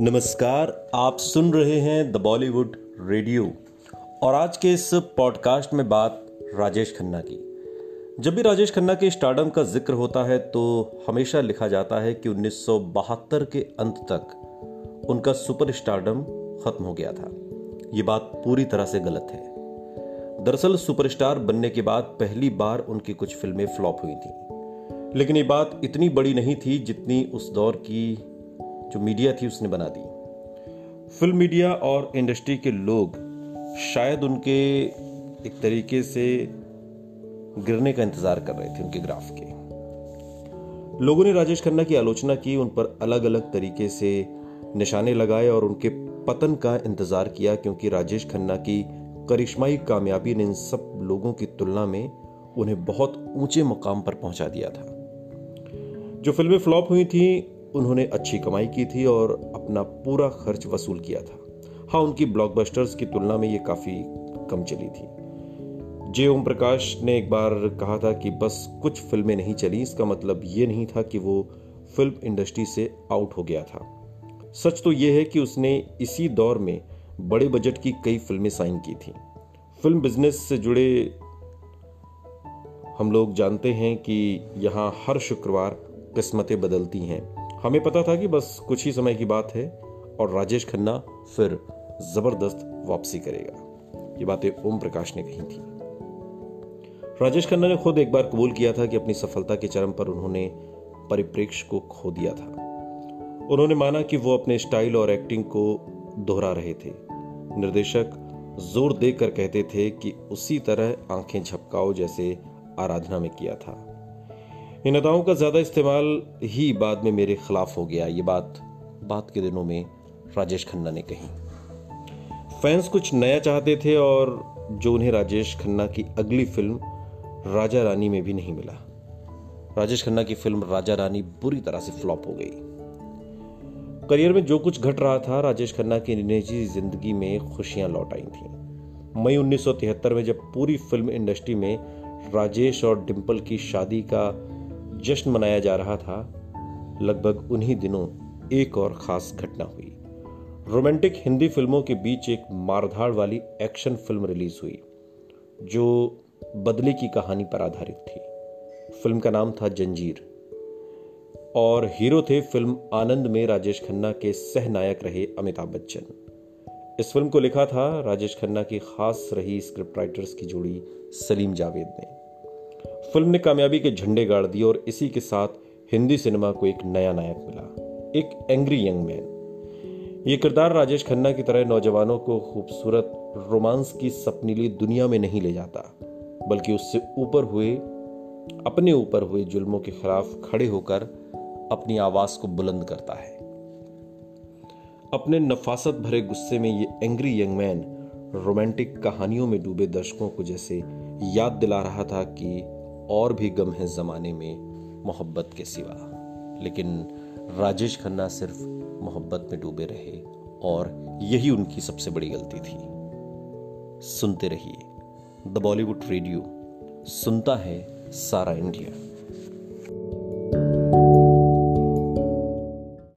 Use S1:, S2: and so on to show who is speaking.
S1: नमस्कार, आप सुन रहे हैं द बॉलीवुड रेडियो और आज के इस पॉडकास्ट में बात राजेश खन्ना की। जब भी राजेश खन्ना के स्टार्डम का ज़िक्र होता है तो हमेशा लिखा जाता है कि 1972 के अंत तक उनका सुपर स्टार्डम खत्म हो गया था। ये बात पूरी तरह से गलत है। दरअसल सुपरस्टार बनने के बाद पहली बार उनकी कुछ फ़िल्में फ्लॉप हुई थी। लेकिन ये बात इतनी बड़ी नहीं थी जितनी उस दौर की जो मीडिया थी उसने बना दी। फ़िल्म मीडिया और इंडस्ट्री के लोग शायद उनके एक तरीके से गिरने का इंतज़ार कर रहे थे उनके ग्राफ के। लोगों ने राजेश खन्ना की आलोचना की, उन पर अलग अलग तरीके से निशाने लगाए और उनके पतन का इंतज़ार किया, क्योंकि राजेश खन्ना की करिश्माई, कामयाबी ने इन सब लोगों की तुलना में उन्हें बहुत ऊँचे मुकाम पर पहुँचा दिया था। जो फ़िल्में फ्लॉप हुई थी उन्होंने अच्छी कमाई की थी और अपना पूरा खर्च वसूल किया था। हाँ उनकी ब्लॉकबस्टर्स की तुलना में ये काफ़ी कम चली थी। जे ओम प्रकाश ने एक बार कहा था कि बस कुछ फ़िल्में नहीं चली, इसका मतलब ये नहीं था कि वो फ़िल्म इंडस्ट्री से आउट हो गया था। सच तो यह है कि उसने इसी दौर में बड़े बजट की कई फ़िल्में साइन की थी। फ़िल्म बिज़नेस से जुड़े हम लोग जानते हैं कि यहाँ हर शुक्रवार किस्मतें बदलती हैं। हमें पता था कि बस कुछ ही समय की बात है और राजेश खन्ना फिर ज़बरदस्त वापसी करेगा। ये बातें ओम प्रकाश ने कही थी। राजेश खन्ना ने खुद एक बार कबूल किया था कि अपनी सफलता के चरम पर उन्होंने परिप्रेक्ष्य को खो दिया था। उन्होंने माना कि वो अपने स्टाइल और एक्टिंग को दोहरा रहे थे। निर्देशक ज़ोर देकर कहते थे कि उसी तरह आँखें झपकाओ जैसे आराधना में किया था। इन अदाओं का ज़्यादा इस्तेमाल ही बाद में मेरे खिलाफ हो गया। ये बात बात के दिनों में राजेश खन्ना ने कही। फैंस कुछ नया चाहते थे और जो उन्हें राजेश खन्ना की अगली फ़िल्म राजा रानी में भी नहीं मिला। राजेश खन्ना की फ़िल्म राजा रानी बुरी तरह से फ्लॉप हो गई। करियर में जो कुछ घट रहा था, राजेश खन्ना की निजी ज़िंदगी में खुशियाँ लौट आई थी। मई 1973 में जब पूरी फ़िल्म इंडस्ट्री में राजेश और डिम्पल की शादी का जश्न मनाया जा रहा था, लगभग उन्हीं दिनों एक और खास घटना हुई। रोमांटिक हिंदी फ़िल्मों के बीच एक मारधाड़ वाली एक्शन फ़िल्म रिलीज़ हुई, जो बदले की कहानी पर आधारित थी। फ़िल्म का नाम था जंजीर। और हीरो थे फ़िल्म आनंद में राजेश खन्ना के सह नायक रहे अमिताभ बच्चन। इस फ़िल्म को लिखा था राजेश खन्ना की खास रही स्क्रिप्ट राइटर्स की जोड़ी सलीम जावेद ने। फ़िल्म ने कामयाबी के झंडे गाड़ दिए और इसी के साथ हिंदी सिनेमा को एक नया नायक मिला, एक एंग्री यंग मैन। ये किरदार राजेश खन्ना की तरह नौजवानों को खूबसूरत रोमांस की सपनीली दुनिया में नहीं ले जाता, बल्कि उससे ऊपर हुए, अपने ऊपर हुए जुल्मों के खिलाफ खड़े होकर अपनी आवाज़ को बुलंद करता है। अपने नफासत भरे गुस्से में ये एंग्री यंग मैन रोमांटिक कहानियों में डूबे दर्शकों को जैसे याद दिला रहा था कि और भी गम है जमाने में मोहब्बत के सिवा। लेकिन राजेश खन्ना सिर्फ़ मोहब्बत में डूबे रहे और यही उनकी सबसे बड़ी गलती थी। सुनते रहिए द बॉलीवुड रेडियो, सुनता है सारा इंडिया।